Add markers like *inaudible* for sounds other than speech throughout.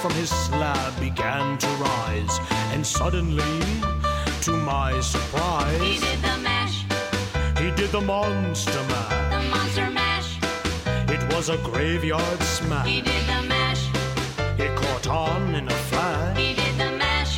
From his slab began to rise, and suddenly, to my surprise, He did the mash, he did the monster mash. the monster mash. It was a graveyard smash. He did the mash, It caught on in a flash. he did the mash.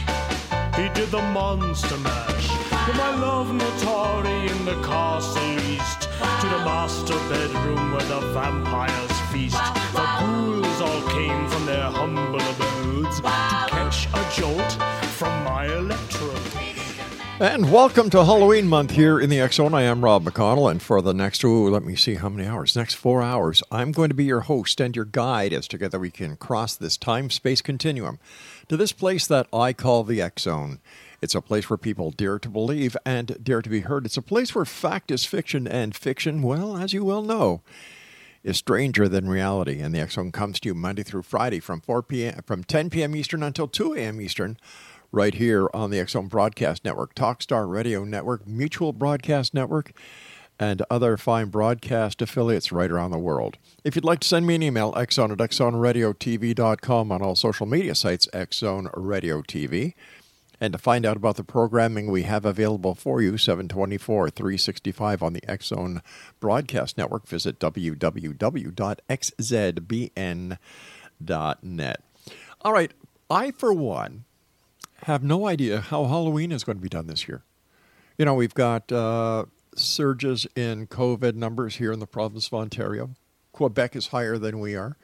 He did the monster mash. From my love Notari in the castle east to the master bedroom where the vampires feast. The ghouls all came from their humble abodes to catch a jolt from my electrode. And welcome to Halloween month here in the Zone. I am Rob McConnell, and for the next, ooh, let me see how many hours, next four hours, I'm going to be your host and your guide as together we can cross this time space continuum to this place that I call the Zone. It's a place where people dare to believe and dare to be heard. It's a place where fact is fiction, and fiction, well, as you well know, is stranger than reality. And the Zone comes to you Monday through Friday from 4 p.m. from 10 p.m. Eastern until 2 a.m. Eastern, right here on the Zone Broadcast Network, Talkstar Radio Network, Mutual Broadcast Network, and other fine broadcast affiliates right around the world. If you'd like to send me an email, xzone at xzoneradiotv.com on all social media sites, Xzone Radio TV. And to find out about the programming we have available for you, 724 365 on the Zone Broadcast Network, visit www.xzbn.net. All right, I, for one, have no idea how Halloween is going to be done this year. You know, we've got uh, surges in COVID numbers here in the province of Ontario. Quebec is higher than we are.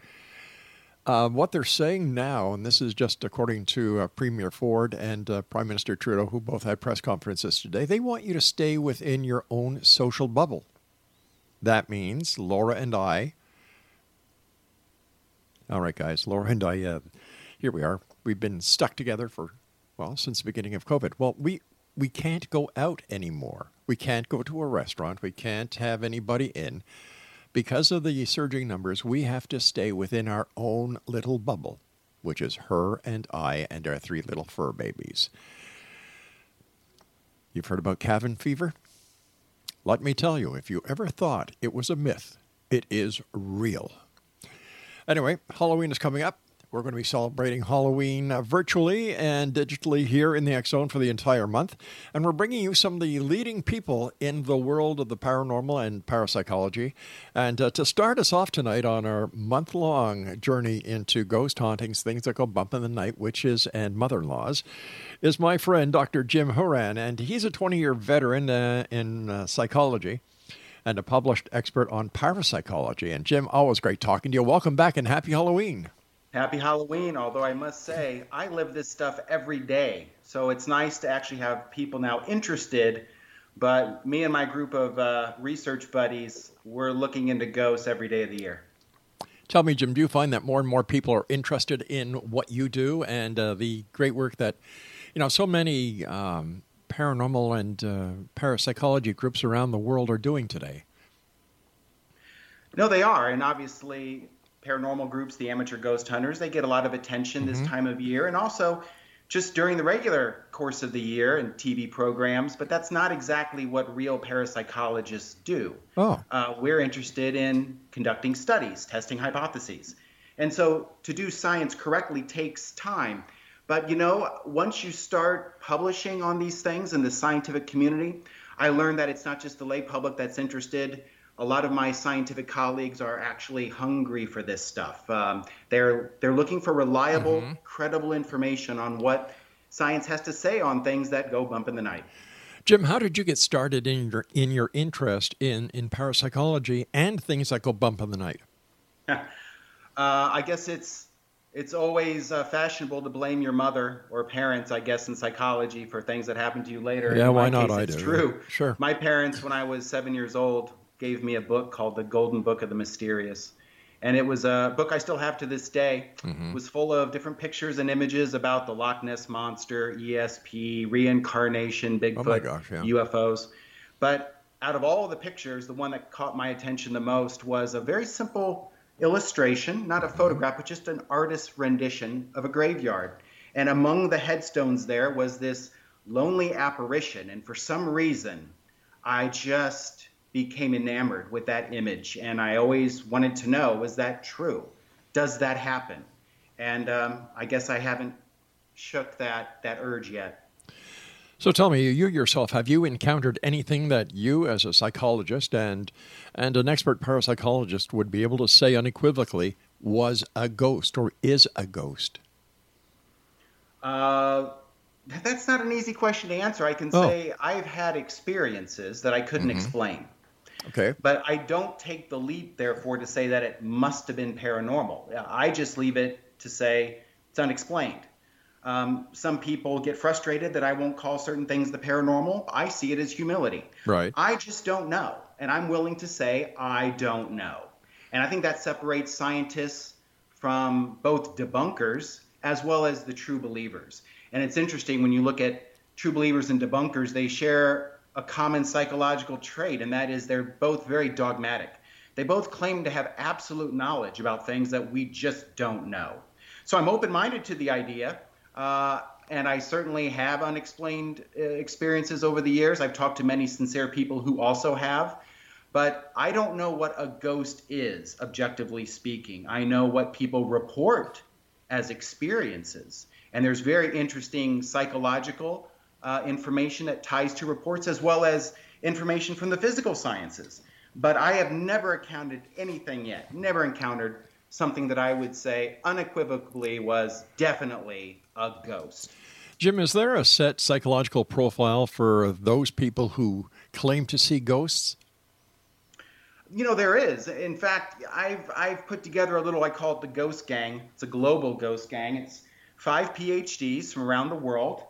Uh, what they're saying now, and this is just according to uh, Premier Ford and uh, Prime Minister Trudeau, who both had press conferences today, they want you to stay within your own social bubble. That means Laura and I. All right, guys, Laura and I, uh, here we are. We've been stuck together for, well, since the beginning of COVID. Well, we, we can't go out anymore. We can't go to a restaurant. We can't have anybody in because of the surging numbers, we have to stay within our own little bubble, which is her and I and our three little fur babies. You've heard about cabin fever? Let me tell you, if you ever thought it was a myth, it is real. Anyway, Halloween is coming up. We're going to be celebrating Halloween uh, virtually and digitally here in the Zone for the entire month. And we're bringing you some of the leading people in the world of the paranormal and parapsychology. And uh, to start us off tonight on our month long journey into ghost hauntings, things that go bump in the night, witches, and mother in laws, is my friend Dr. Jim Houran. And he's a 20 year veteran uh, in uh, psychology and a published expert on parapsychology. And Jim, always great talking to you. Welcome back and happy Halloween. Happy Halloween, although I must say, I live this stuff every day. So it's nice to actually have people now interested. But me and my group of uh, research buddies, we're looking into ghosts every day of the year. Tell me, Jim, do you find that more and more people are interested in what you do and uh, the great work that, you know, so many um, paranormal and uh, parapsychology groups around the world are doing today? No, they are. And obviously, paranormal groups, the amateur ghost hunters, they get a lot of attention this time of year. And also, just during the regular course of the year and TV programs, but that's not exactly what real parapsychologists do. Oh. Uh, we're interested in conducting studies, testing hypotheses. And so to do science correctly takes time. But you know, once you start publishing on these things in the scientific community, I learned that it's not just the lay public that's interested. A lot of my scientific colleagues are actually hungry for this stuff. Um, they're they're looking for reliable, credible information on what science has to say on things that go bump in the night. Jim, how did you get started in your in your interest in in parapsychology and things that go bump in the night? *laughs* Uh, I guess it's it's always uh, fashionable to blame your mother or parents, I guess, in psychology for things that happen to you later. Yeah, why not? Case, I it's do. true. Sure. My parents, when I was seven years old, gave me a book called The Golden Book of the Mysterious. And it was a book I still have to this day. Mm-hmm. It was full of different pictures and images about the Loch Ness Monster, ESP, reincarnation, Bigfoot, Oh gosh, yeah. UFOs. But out of all the pictures, the one that caught my attention the most was a very simple illustration, not a photograph, but just an artist's rendition of a graveyard. And among the headstones there was this lonely apparition. And for some reason, I just became enamored with that image. And I always wanted to know was that true? Does that happen? And um, I guess I haven't shook that, that urge yet. So tell me, you yourself, have you encountered anything that you, as a psychologist and and an expert parapsychologist, would be able to say unequivocally was a ghost or is a ghost? Uh, that's not an easy question to answer. I can Oh. say I've had experiences that I couldn't explain. Okay. But I don't take the leap, therefore, to say that it must have been paranormal. I just leave it to say it's unexplained. Um, some people get frustrated that I won't call certain things the paranormal. I see it as humility. Right. I just don't know. And I'm willing to say I don't know. And I think that separates scientists from both debunkers as well as the true believers. And it's interesting when you look at true believers and debunkers, they share a common psychological trait, and that is they're both very dogmatic. They both claim to have absolute knowledge about things that we just don't know. So I'm open minded to the idea. Uh, and I certainly have unexplained uh, experiences over the years. I've talked to many sincere people who also have. But I don't know what a ghost is, objectively speaking. I know what people report as experiences. And there's very interesting psychological uh, information that ties to reports as well as information from the physical sciences. But I have never encountered anything yet, never encountered something that I would say unequivocally was definitely a ghost. Jim, is there a set psychological profile for those people who claim to see ghosts? You know there is. In fact, I've I've put together a little I call it the Ghost Gang. It's a global ghost gang. It's five PhDs from around the world.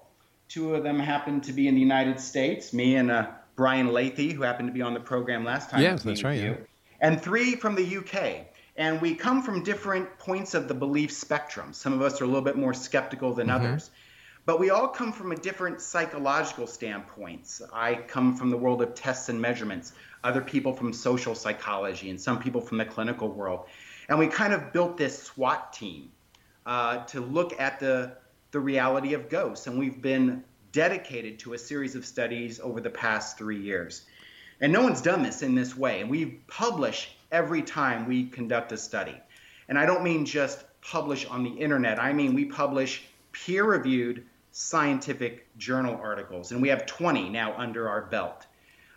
Two of them happen to be in the United States. Me and uh, Brian Laythe, who happened to be on the program last time. Yes, that's right, yeah. And three from the UK. And we come from different points of the belief spectrum. Some of us are a little bit more skeptical than Mm-hmm. others. But we all come from a different psychological standpoints. I come from the world of tests and measurements, other people from social psychology, and some people from the clinical world. And we kind of built this SWAT team uh, to look at the, the reality of ghosts. And we've been dedicated to a series of studies over the past three years. And no one's done this in this way. And we publish every time we conduct a study. And I don't mean just publish on the internet, I mean we publish peer reviewed scientific journal articles. And we have 20 now under our belt.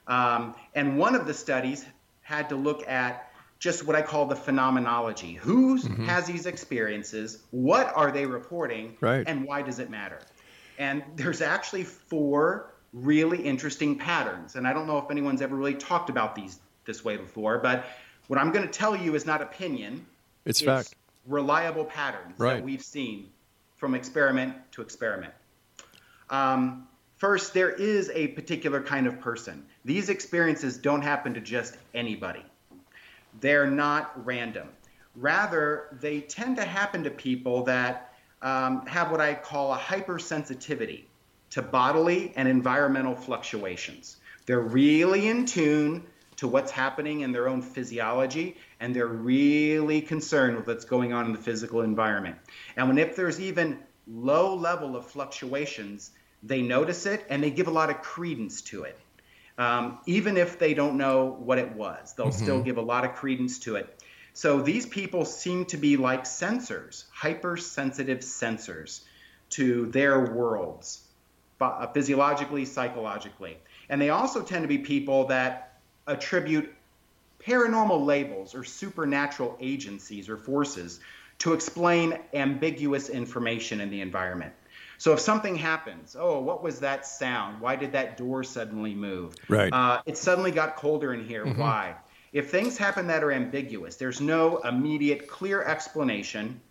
Um, and one of the studies had to look at just what I call the phenomenology. Who has these experiences? What are they reporting? Right. And why does it matter? And there's actually four really interesting patterns. And I don't know if anyone's ever really talked about these this way before, but what I'm going to tell you is not opinion. It's fact. reliable patterns Right. that we've seen from experiment to experiment. Um, first, there is a particular kind of person. These experiences don't happen to just anybody. They're not random. Rather, they tend to happen to people that um, have what I call a hypersensitivity to bodily and environmental fluctuations. They're really in tune to what's happening in their own physiology, and they're really concerned with what's going on in the physical environment. And when if there's even low level of fluctuations, they notice it and they give a lot of credence to it. Um, even if they don't know what it was, they'll still give a lot of credence to it. So these people seem to be like sensors, hypersensitive sensors to their worlds, uh, physiologically, psychologically. And they also tend to be people that attribute paranormal labels or supernatural agencies or forces to explain ambiguous information in the environment. So if something happens, oh, what was that sound? Why did that door suddenly move? Right. Uh, it suddenly got colder in here. Why? If things happen that are ambiguous, there's no immediate, clear explanation.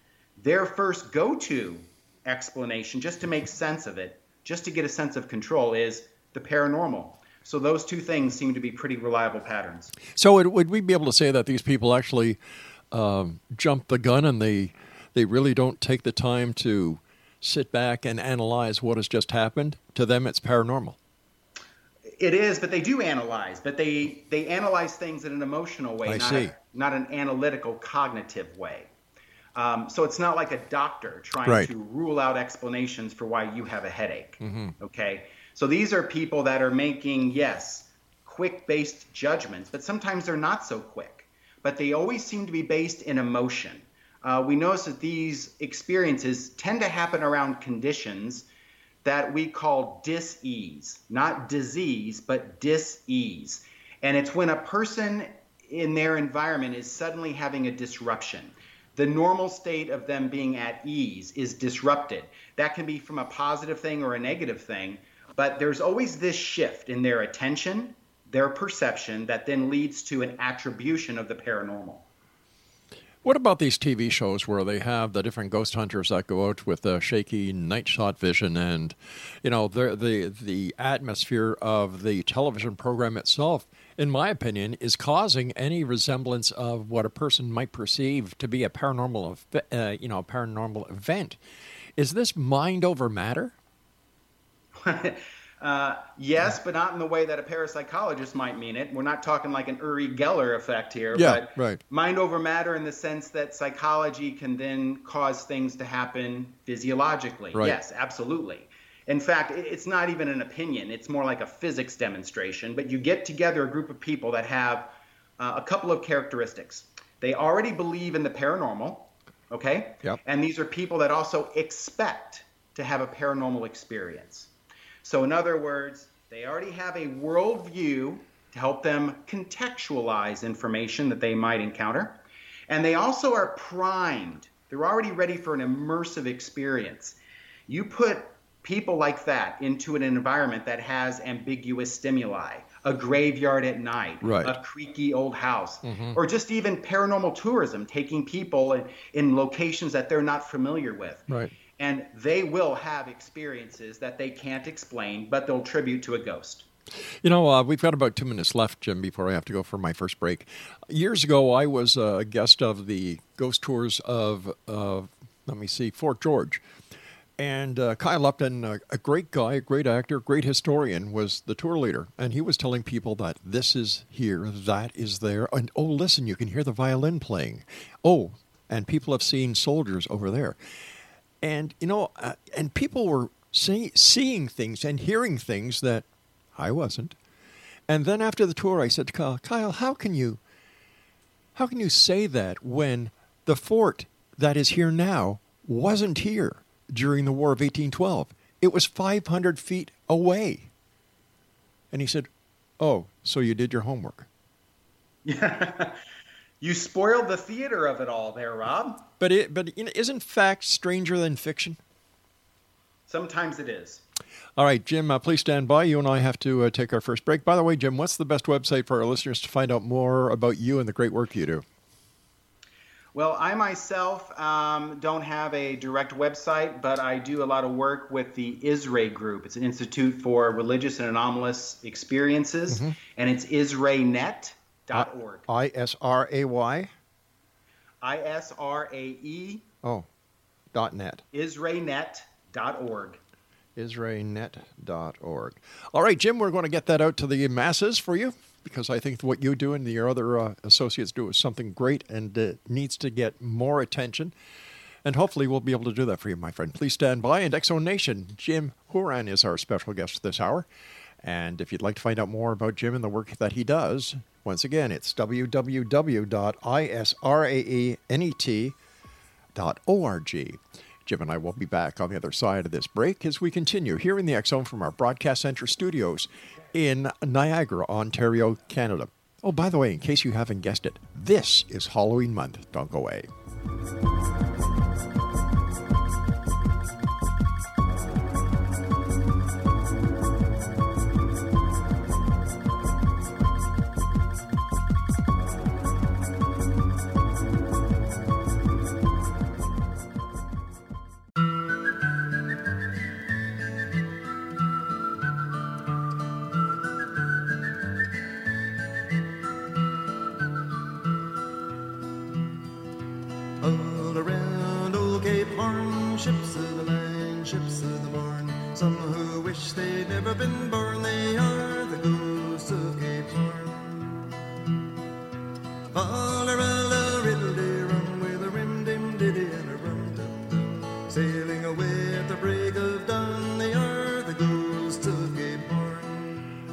their first go to explanation, just to make sense of it, just to get a sense of control, is the paranormal. So those two things seem to be pretty reliable patterns. So would, would we be able to say that these people actually um, jump the gun and they they really don't take the time to sit back and analyze what has just happened? To them, it's paranormal. It is, but they do analyze, but they they analyze things in an emotional way, I not, see. A, not an analytical, cognitive way. Um, so it's not like a doctor trying Right. to rule out explanations for why you have a headache. Okay, so these are people that are making yes, quick-based judgments, but sometimes they're not so quick. But they always seem to be based in emotion. Uh, we notice that these experiences tend to happen around conditions that we call dis-ease, not disease, but dis-ease. And it's when a person in their environment is suddenly having a disruption. The normal state of them being at ease is disrupted. That can be from a positive thing or a negative thing, but there's always this shift in their attention, their perception, that then leads to an attribution of the paranormal. What about these TV shows where they have the different ghost hunters that go out with the shaky night shot vision and, you know, the the the atmosphere of the television program itself, in my opinion, is causing any resemblance of what a person might perceive to be a paranormal, uh, you know, a paranormal event. Is this mind over matter? *laughs* Uh, yes, but not in the way that a parapsychologist might mean it. We're not talking like an Uri Geller effect here. Yeah, but right. Mind over matter in the sense that psychology can then cause things to happen physiologically. Right. Yes, absolutely. In fact, it's not even an opinion. It's more like a physics demonstration. But you get together a group of people that have uh, a couple of characteristics. They already believe in the paranormal, okay? Yep. And these are people that also expect to have a paranormal experience. So, in other words, they already have a worldview to help them contextualize information that they might encounter. And they also are primed, they're already ready for an immersive experience. You put people like that into an environment that has ambiguous stimuli, a graveyard at night, Right. a creaky old house, mm-hmm. or just even paranormal tourism, taking people in, in locations that they're not familiar with Right. And they will have experiences that they can't explain, but they'll attribute to a ghost. You know, uh, we've got about two minutes left, Jim, before I have to go for my first break. Years ago, I was a guest of the ghost tours of, uh, let me see, Fort George. And uh, Kyle Upton, a, a great guy, a great actor, great historian, was the tour leader. And he was telling people that this is here, that is there. And oh, listen, you can hear the violin playing. Oh, and people have seen soldiers over there. And, you know, uh, and people were see, seeing things and hearing things that I wasn't. And then after the tour, I said to Kyle, Kyle, how can you, how can you say that when the fort that is here now wasn't here during the War of 1812? It was 500 feet away. And he said, Oh, so you did your homework. *laughs* You spoiled the theater of it all there, Rob. But it but isn't fact stranger than fiction? Sometimes it is. All right, Jim, uh, please stand by. You and I have to uh, take our first break. By the way, Jim, what's the best website for our listeners to find out more about you and the great work you do? Well, I myself um, don't have a direct website, but I do a lot of work with the ISRAE group. It's an Institute for Religious and Anomalous Experiences, and it's israenet.org. I S R A Y. I S R A E, Oh, dot net. israenet.org. israelnet.org. All right, Jim, we're going to get that out to the masses for you because I think what you do and your other uh, associates do is something great and uh, needs to get more attention. And hopefully, we'll be able to do that for you, my friend. Please stand by. And Exo Nation, Jim Houran is our special guest this hour. And if you'd like to find out more about Jim and the work that he does, once again, it's www.israenet.org. Jim and I will be back on the other side of this break as we continue here in the Zone from our Broadcast Center studios in Niagara, Ontario, Canada. Oh, by the way, in case you haven't guessed it, this is Halloween month. Don't go away.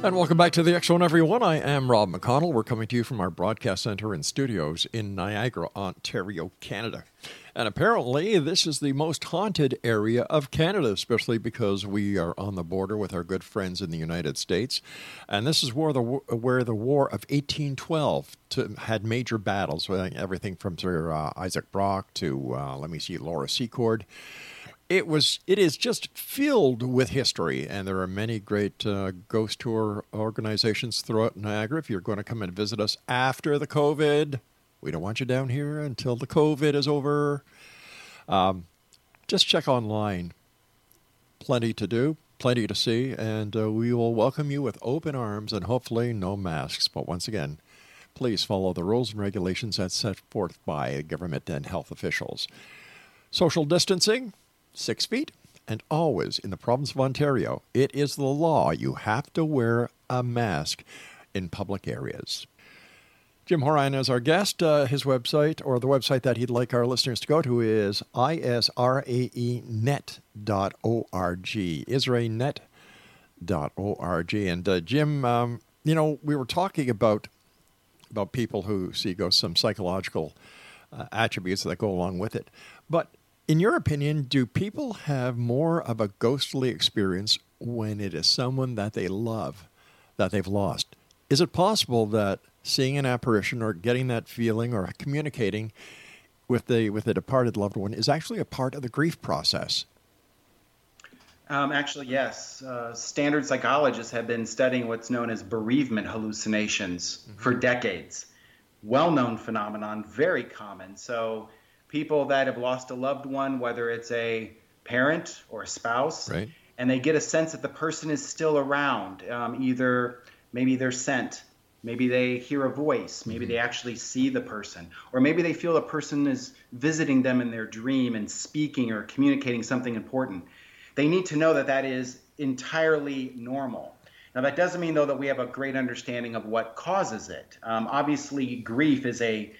And welcome back to the X Zone, everyone. I am Rob McConnell. We're coming to you from our broadcast center and studios in Niagara, Ontario, Canada. And apparently, this is the most haunted area of Canada, especially because we are on the border with our good friends in the United States. And this is where the where the War of 1812 to, had major battles, uh, everything from Sir uh, Isaac Brock to uh, let me see, Laura Secord it was it is just filled with history and there are many great uh, ghost tour organizations throughout niagara. If you're going to come and visit us after the covid we don't want you down here until the covid is over. Um, just check online. Plenty to do plenty to see and uh, we will welcome you with open arms and hopefully no masks. But once again please follow the rules and regulations as set forth by government and health officials. Social distancing six feet, and always in the province of Ontario, it is the law. You have to wear a mask in public areas. Jim Houran is our guest. Uh, his website, or the website that he'd like our listeners to go to, is israenet.org. Israenet.org. And uh, Jim, um, you know, we were talking about about people who see ghosts, some psychological uh, attributes that go along with it. But in your opinion, do people have more of a ghostly experience when it is someone that they love that they've lost? Is it possible that seeing an apparition or getting that feeling or communicating with the with a departed loved one is actually a part of the grief process? Um, actually, yes. Uh, standard psychologists have been studying what's known as bereavement hallucinations mm-hmm. for decades. Well known phenomenon, very common. So, people that have lost a loved one, whether it's a parent or a spouse, right. and they get a sense that the person is still around. Um, either maybe they're sent, maybe they hear a voice, maybe mm-hmm. they actually see the person, or maybe they feel a person is visiting them in their dream and speaking or communicating something important they need to know that that is entirely normal. Now, that doesn't mean, though, that we have a great understanding of what causes it. Um, obviously, grief is a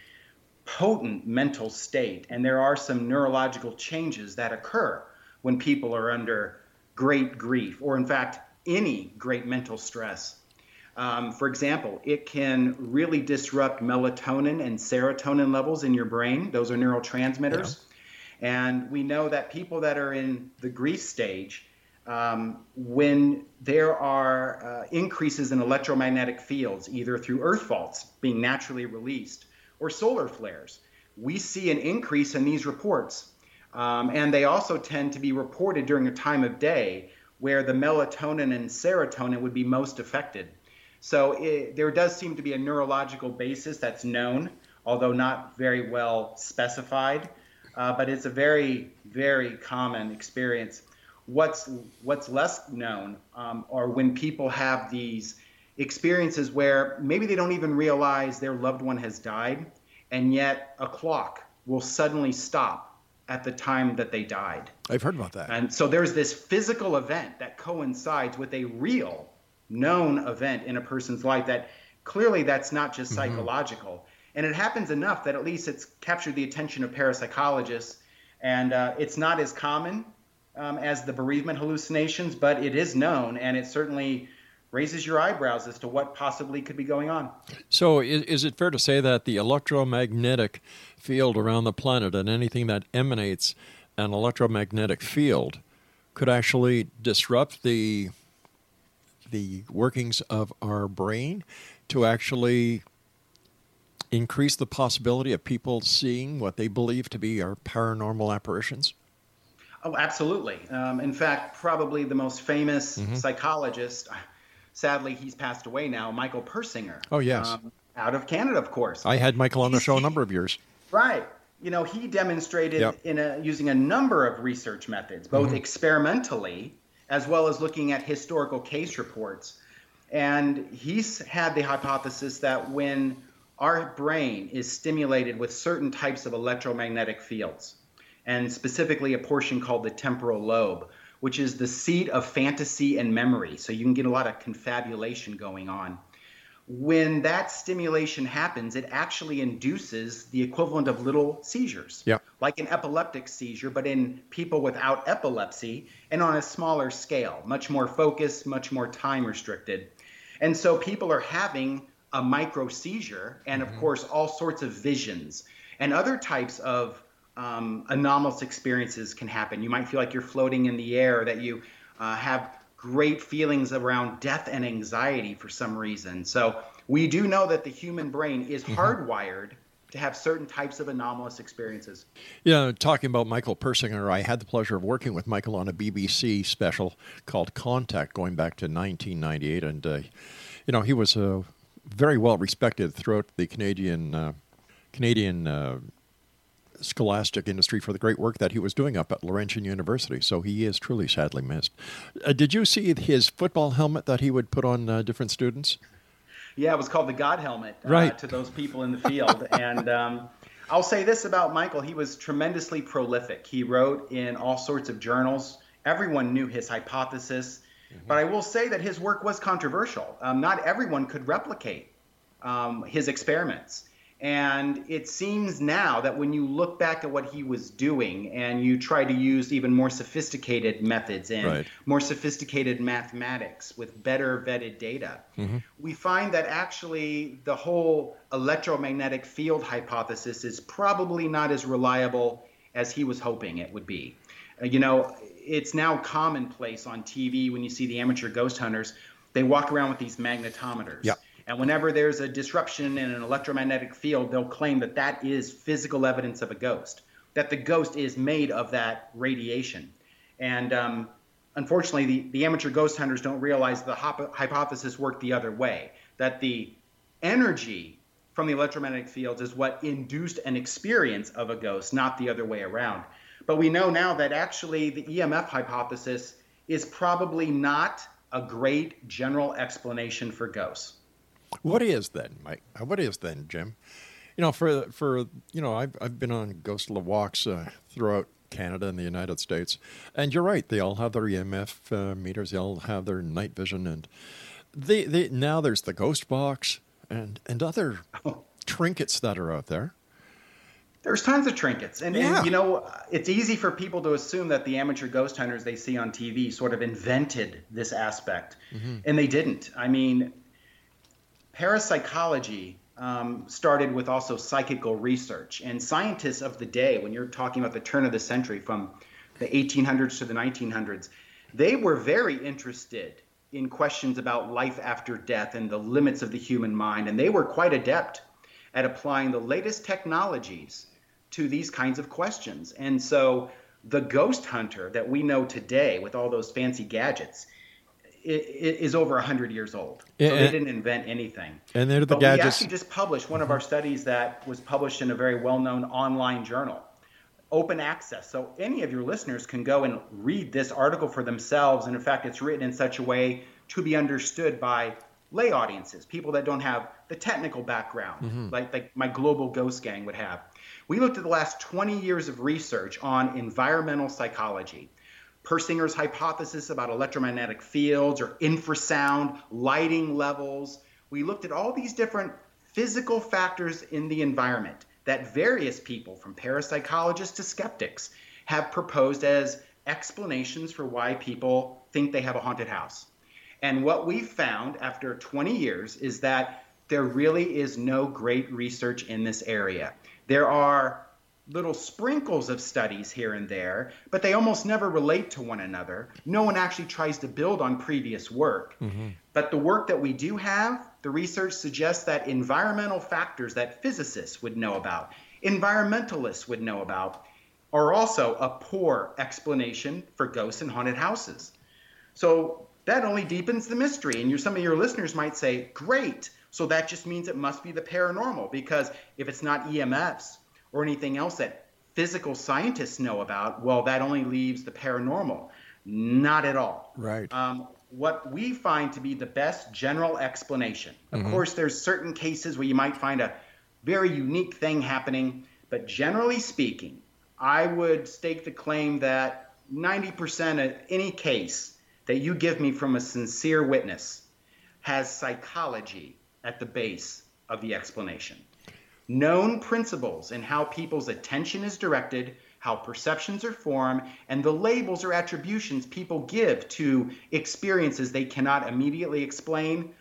potent mental state, and there are some neurological changes that occur when people are under great grief, or in fact, any great mental stress. Um, for example, it can really disrupt melatonin and serotonin levels in your brain. Those are neurotransmitters. Yeah. And we know that people that are in the grief stage, um, when there are uh, increases in electromagnetic fields, either through earth faults being naturally released or solar flares, we see an increase in these reports. Um, and they also tend to be reported during a time of day where the melatonin and serotonin would be most affected. So it, there does seem to be a neurological basis that's known, although not very well specified uh, but it's a very, very common experience. What's what's less known um, are when people have these experiences where maybe they don't even realize their loved one has died, and yet a clock will suddenly stop at the time that they died. I've heard about that. And so there's this physical event that coincides with a real known event in a person's life that clearly that's not just mm-hmm. psychological. And it happens enough that at least it's captured the attention of parapsychologists. And uh, it's not as common um, as the bereavement hallucinations, but it is known, and it certainly raises your eyebrows as to what possibly could be going on. So, is, is it fair to say that the electromagnetic field around the planet and anything that emanates an electromagnetic field could actually disrupt the the workings of our brain to actually increase the possibility of people seeing what they believe to be our paranormal apparitions? Oh, absolutely. Um, in fact, probably the most famous mm-hmm. psychologist, sadly, he's passed away now, Michael Persinger. Oh, yes. Um, out of Canada, of course. I had Michael on the show a number of years. Right. You know, he demonstrated yep. in a, using a number of research methods, both mm-hmm. experimentally as well as looking at historical case reports. And he's had the hypothesis that when our brain is stimulated with certain types of electromagnetic fields. and specifically a portion called the temporal lobe, which is the seat of fantasy and memory. So you can get a lot of confabulation going on. When that stimulation happens, it actually induces the equivalent of little seizures, Yeah. like an epileptic seizure, but in people without epilepsy and on a smaller scale, much more focused, much more time restricted. And so people are having a micro seizure, and of mm-hmm. course, all sorts of visions and other types of um, anomalous experiences can happen. You might feel like you're floating in the air, that you uh, have great feelings around death and anxiety for some reason. So we do know that the human brain is hardwired to have certain types of anomalous experiences. You know, talking about Michael Persinger, I had the pleasure of working with Michael on a BBC special called Contact going back to 1998. And, uh, you know, he was uh, very well respected throughout the Canadian, uh, Canadian uh, scholastic industry for the great work that he was doing up at Laurentian University. So he is truly sadly missed. Uh, did you see his football helmet that he would put on uh, different students? Yeah, it was called the God helmet uh, Right. to those people in the field. *laughs* and um, I'll say this about Michael he was tremendously prolific. He wrote in all sorts of journals. Everyone knew his hypothesis. But I will say that his work was controversial. Um, not everyone could replicate um, his experiments. And it seems now that when you look back at what he was doing and you try to use even more sophisticated methods and Right. more sophisticated mathematics with better vetted data, we find that actually the whole electromagnetic field hypothesis is probably not as reliable as he was hoping it would be. Uh, you know, it's now commonplace on TV when you see the amateur ghost hunters, they walk around with these magnetometers. Yeah. And whenever there's a disruption in an electromagnetic field, they'll claim that that is physical evidence of a ghost, that the ghost is made of that radiation. And um, unfortunately, the, the amateur ghost hunters don't realize the hop- hypothesis worked the other way, that the energy from the electromagnetic fields is what induced an experience of a ghost, not the other way around. But we know now that actually the EMF hypothesis is probably not a great general explanation for ghosts. What is then, Mike? Uh, What is then, Jim? You know, for for you know, I've I've been on ghost walks uh, throughout Canada and the United States, and you're right. They all have their EMF uh, meters. They all have their night vision, and they they now there's the ghost box and and other trinkets that are out there. There's tons of trinkets, and, Yeah. and you know it's easy for people to assume that the amateur ghost hunters they see on TV sort of invented this aspect, and they didn't. I mean, parapsychology um, started with also psychical research, and scientists of the day, when you're talking about the turn of the century, from the 1800s to the 1900s, they were very interested in questions about life after death and the limits of the human mind, and they were quite adept at applying the latest technologies to these kinds of questions. And so the ghost hunter that we know today with all those fancy gadgets is over 100 years old. Yeah, so they didn't invent anything. And they're the but we actually just published one of our studies that was published in a very well-known online journal open access. So any of your listeners can go and read this article for themselves. And in fact, it's written in such a way to be understood by lay audiences, people that don't have the technical background, mm-hmm. like, like my global ghost gang would have. We looked at the last 20 years of research on environmental psychology. Persinger's hypothesis about electromagnetic fields or infrasound, lighting levels. We looked at all these different physical factors in the environment that various people, from parapsychologists to skeptics, have proposed as explanations for why people think they have a haunted house. And what we found after 20 years is that there really is no great research in this area. There are little sprinkles of studies here and there, but they almost never relate to one another. No one actually tries to build on previous work. Mm-hmm. But the work that we do have, the research suggests that environmental factors that physicists would know about, environmentalists would know about, are also a poor explanation for ghosts and haunted houses. So that only deepens the mystery. And your, some of your listeners might say, great. So that just means it must be the paranormal because if it's not EMFs or anything else that physical scientists know about, well, that only leaves the paranormal. Not at all. Right. Um, what we find to be the best general explanation. Of course, there's certain cases where you might find a very unique thing happening, but generally speaking, I would stake the claim that 90% of any case that you give me from a sincere witness has psychology at the base of the explanation. Known principles in how people's attention is directed, how perceptions are formed, and the labels or attributions people give to experiences they cannot immediately explain.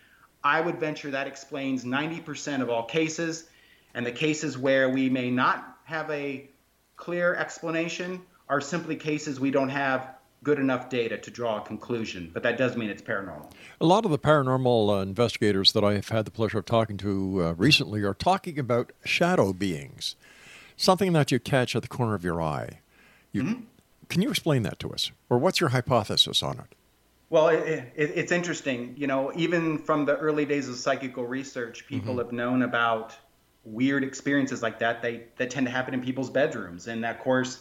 I would venture that explains 90% of all cases. And the cases where we may not have a clear explanation are simply cases we don't have good enough data to draw a conclusion, but that does mean it's paranormal. A lot of the paranormal uh, investigators that I have had the pleasure of talking to uh, recently are talking about shadow beings, something that you catch at the corner of your eye. You, Mm-hmm. Can you explain that to us? Or what's your hypothesis on it? Well, it, it, it's interesting. You know, even from the early days of psychical research, people have known about weird experiences like that. They that tend to happen in people's bedrooms, and of course,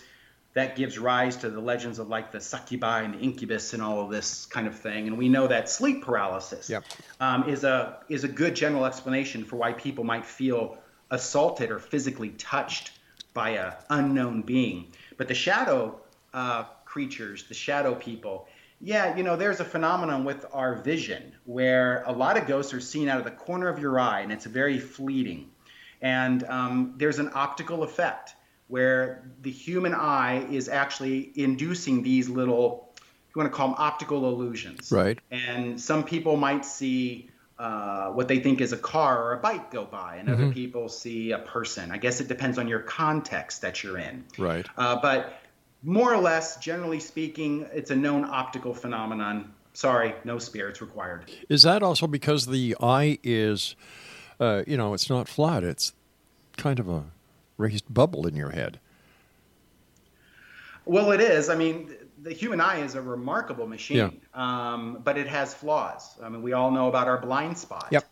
that gives rise to the legends of like the succubi and the incubus and all of this kind of thing. And we know that sleep paralysis Yep. um, is a is a good general explanation for why people might feel assaulted or physically touched by a unknown being. But the shadow uh, creatures, the shadow people, yeah, you know, there's a phenomenon with our vision where a lot of ghosts are seen out of the corner of your eye, and it's very fleeting. And um, there's an optical effect where the human eye is actually inducing these little, you want to call them optical illusions. Right. And some people might see uh, what they think is a car or a bike go by, and other people see a person. I guess it depends on your context that you're in. Right. Uh, but more or less, generally speaking, it's a known optical phenomenon. Sorry, no spirits required. Is that also because the eye is, uh, you know, it's not flat, it's kind of a raised bubble in your head? Well, it is. I mean, the human eye is a remarkable machine, um, but it has flaws. I mean, we all know about our blind spot. Yep.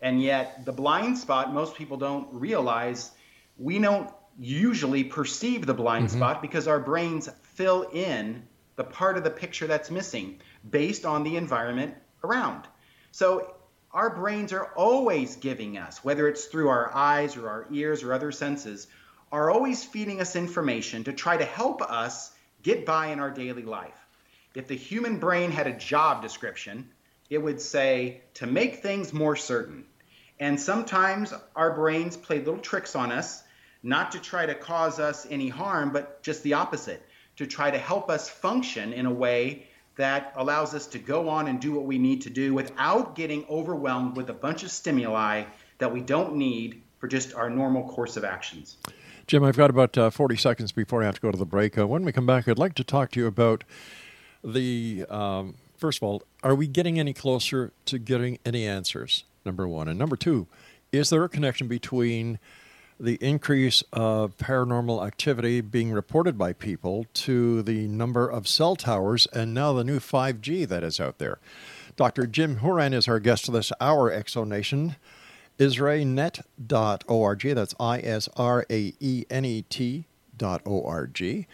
And yet, the blind spot, most people don't realize we don't usually perceive the blind spot because our brains fill in the part of the picture that's missing based on the environment around. So, our brains are always giving us, whether it's through our eyes or our ears or other senses, are always feeding us information to try to help us get by in our daily life. If the human brain had a job description, it would say to make things more certain. And sometimes our brains play little tricks on us, not to try to cause us any harm, but just the opposite, to try to help us function in a way that allows us to go on and do what we need to do without getting overwhelmed with a bunch of stimuli that we don't need for just our normal course of actions. Jim, I've got about uh, 40 seconds before I have to go to the break. Uh, when we come back, I'd like to talk to you about the, um, first of all, are we getting any closer to getting any answers? Number one. And number two, is there a connection between the increase of paranormal activity being reported by people to the number of cell towers and now the new 5G that is out there? Dr. Jim Houran is our guest this hour, Exonation. IsraeNet.org. That's I S R A E N E T dot O-R-G.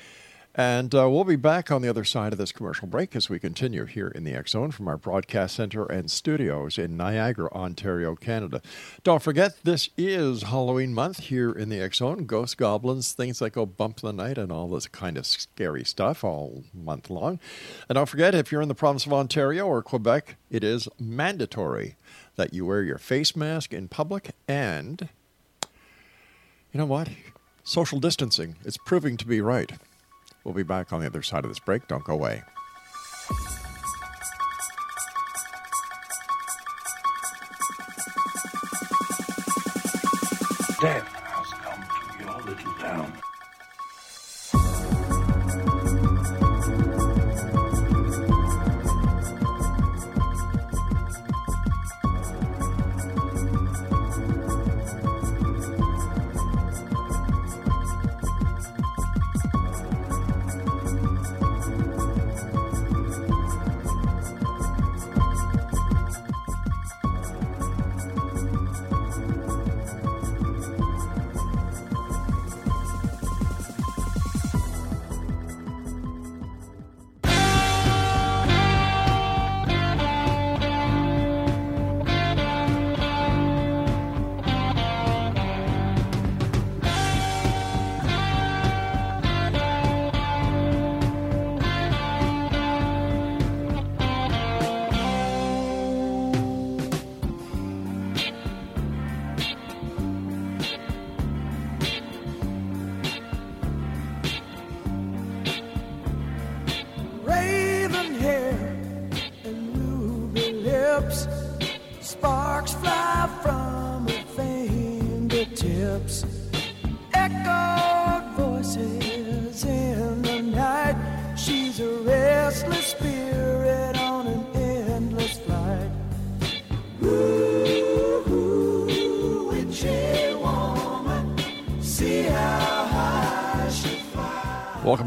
And uh, we'll be back on the other side of this commercial break as we continue here in the X Zone from our broadcast center and studios in Niagara, Ontario, Canada. Don't forget, this is Halloween month here in the X Zone. Ghosts, goblins, things that go bump in the night, and all this kind of scary stuff all month long. And don't forget, if you're in the province of Ontario or Quebec, it is mandatory that you wear your face mask in public and you know what? Social distancing. It's proving to be right. We'll be back on the other side of this break. Don't go away.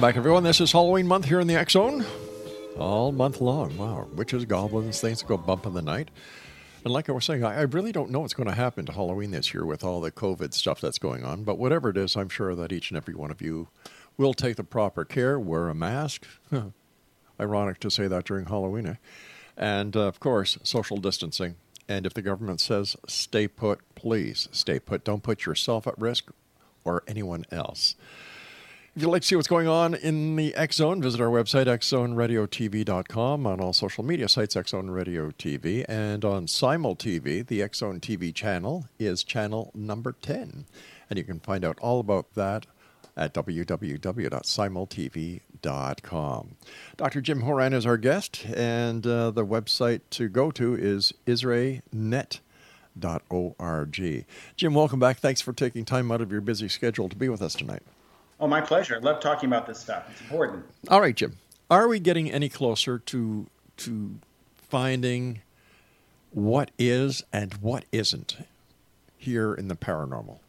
Back, everyone. This is Halloween month here in the X Zone. All month long. Wow. Witches, goblins, things go bump in the night. And like I was saying, I really don't know what's going to happen to Halloween this year with all the COVID stuff that's going on. But whatever it is, I'm sure that each and every one of you will take the proper care, wear a mask. *laughs* Ironic to say that during Halloween. Eh? And uh, of course, social distancing. And if the government says stay put, please stay put. Don't put yourself at risk or anyone else. If you'd like to see what's going on in the X Zone, visit our website, xzoneradiotv.com, on all social media sites, X Zone Radio TV, and on Simul TV, the X Zone TV channel is channel number 10. And you can find out all about that at www.simultv.com. Dr. Jim Houran is our guest, and uh, the website to go to is israenet.org. Jim, welcome back. Thanks for taking time out of your busy schedule to be with us tonight. Oh, my pleasure. I love talking about this stuff. It's important. All right, Jim. Are we getting any closer to to finding what is and what isn't here in the paranormal?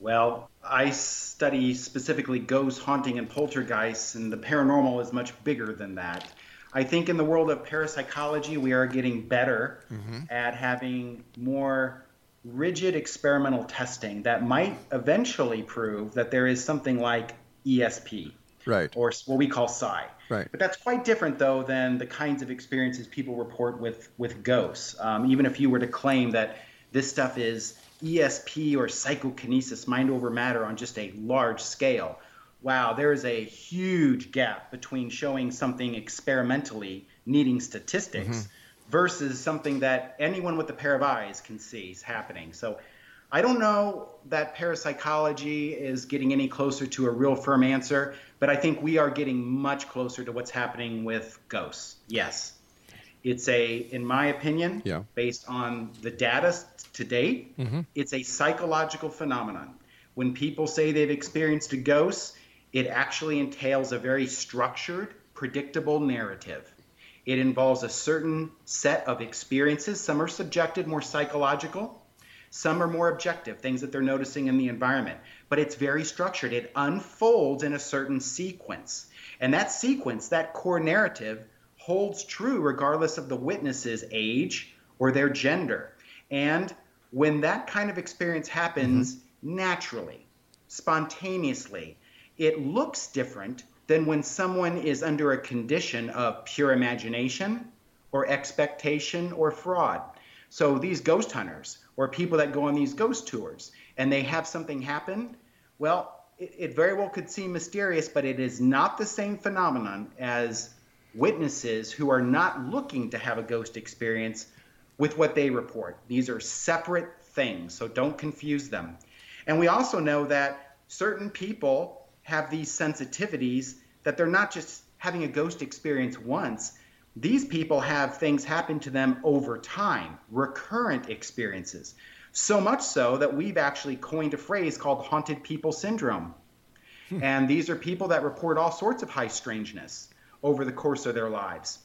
Well, I study specifically ghosts, haunting, and poltergeists, and the paranormal is much bigger than that. I think in the world of parapsychology, we are getting better mm-hmm. at having more rigid experimental testing that might eventually prove that there is something like ESP Right. or what we call psi. Right. But that's quite different, though, than the kinds of experiences people report with with ghosts. Um, even if you were to claim that this stuff is ESP or psychokinesis, mind over matter, on just a large scale, wow, there is a huge gap between showing something experimentally needing statistics versus something that anyone with a pair of eyes can see is happening. So. I don't know that parapsychology is getting any closer to a real firm answer, but I think we are getting much closer to what's happening with ghosts. Yes. It's a, in my opinion, Yeah. based on the data to date, mm-hmm. it's a psychological phenomenon. When people say they've experienced a ghost, it actually entails a very structured, predictable narrative. It involves a certain set of experiences. Some are subjective, more psychological. Some are more objective, things that they're noticing in the environment. But it's very structured. It unfolds in a certain sequence. And that sequence, that core narrative, holds true regardless of the witness's age or their gender. And when that kind of experience happens mm-hmm. naturally, spontaneously, it looks different than when someone is under a condition of pure imagination or expectation or fraud. So these ghost hunters or people that go on these ghost tours and they have something happen, well, it, it very well could seem mysterious, but it is not the same phenomenon as witnesses who are not looking to have a ghost experience with what they report. These are separate things, so don't confuse them. And we also know that certain people have these sensitivities that they're not just having a ghost experience once. These people have things happen to them over time, recurrent experiences. So much so that we've actually coined a phrase called haunted people syndrome. And these are people that report all sorts of high strangeness over the course of their lives.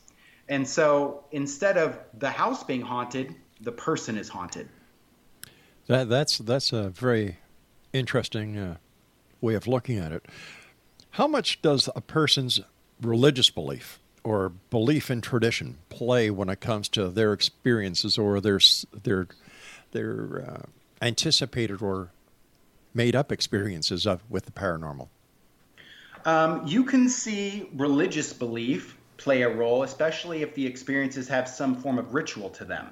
And so instead of the house being haunted, the person is haunted. That, that's that's a very interesting uh, way of looking at it. How much does a person's religious belief or belief in tradition play when it comes to their experiences or their their their uh, anticipated or made up experiences of with the paranormal? Um, you can see religious belief play a role, especially if the experiences have some form of ritual to them.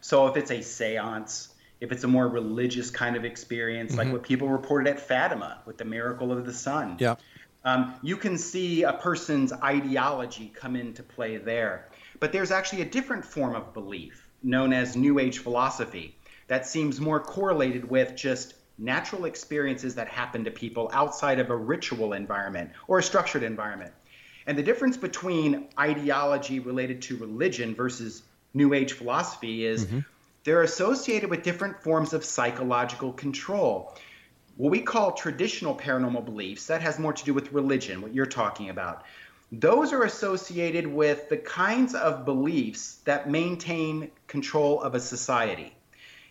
So if it's a seance, if it's a more religious kind of experience, like what people reported at Fatima with the miracle of the sun. Yeah. Um, you can see a person's ideology come into play there. But there's actually a different form of belief known as New Age philosophy that seems more correlated with just natural experiences that happen to people outside of a ritual environment or a structured environment. And the difference between ideology related to religion versus New Age philosophy is they're associated with different forms of psychological control. What we call traditional paranormal beliefs, that has more to do with religion, what you're talking about. Those are associated with the kinds of beliefs that maintain control of a society.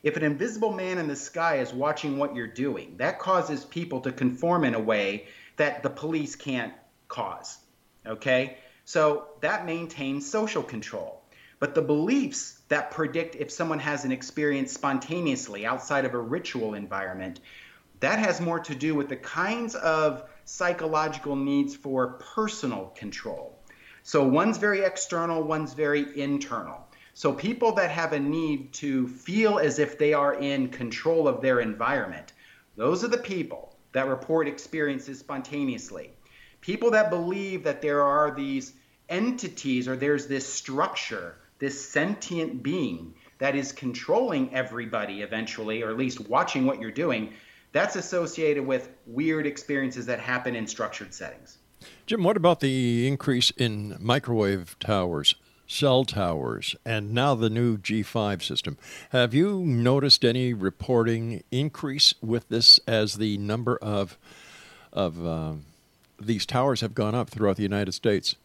If an invisible man in the sky is watching what you're doing, that causes people to conform in a way that the police can't cause. Okay? So that maintains social control. But the beliefs that predict if someone has an experience spontaneously outside of a ritual environment, that has more to do with the kinds of psychological needs for personal control. So one's very external, one's very internal. So people that have a need to feel as if they are in control of their environment, those are the people that report experiences spontaneously. People that believe that there are these entities or there's this structure, this sentient being that is controlling everybody eventually, or at least watching what you're doing, that's associated with weird experiences that happen in structured settings. Jim, what about the increase in microwave towers, cell towers, and now the new G5 system? Have you noticed any reporting increase with this as the number of of uh, these towers have gone up throughout the United States?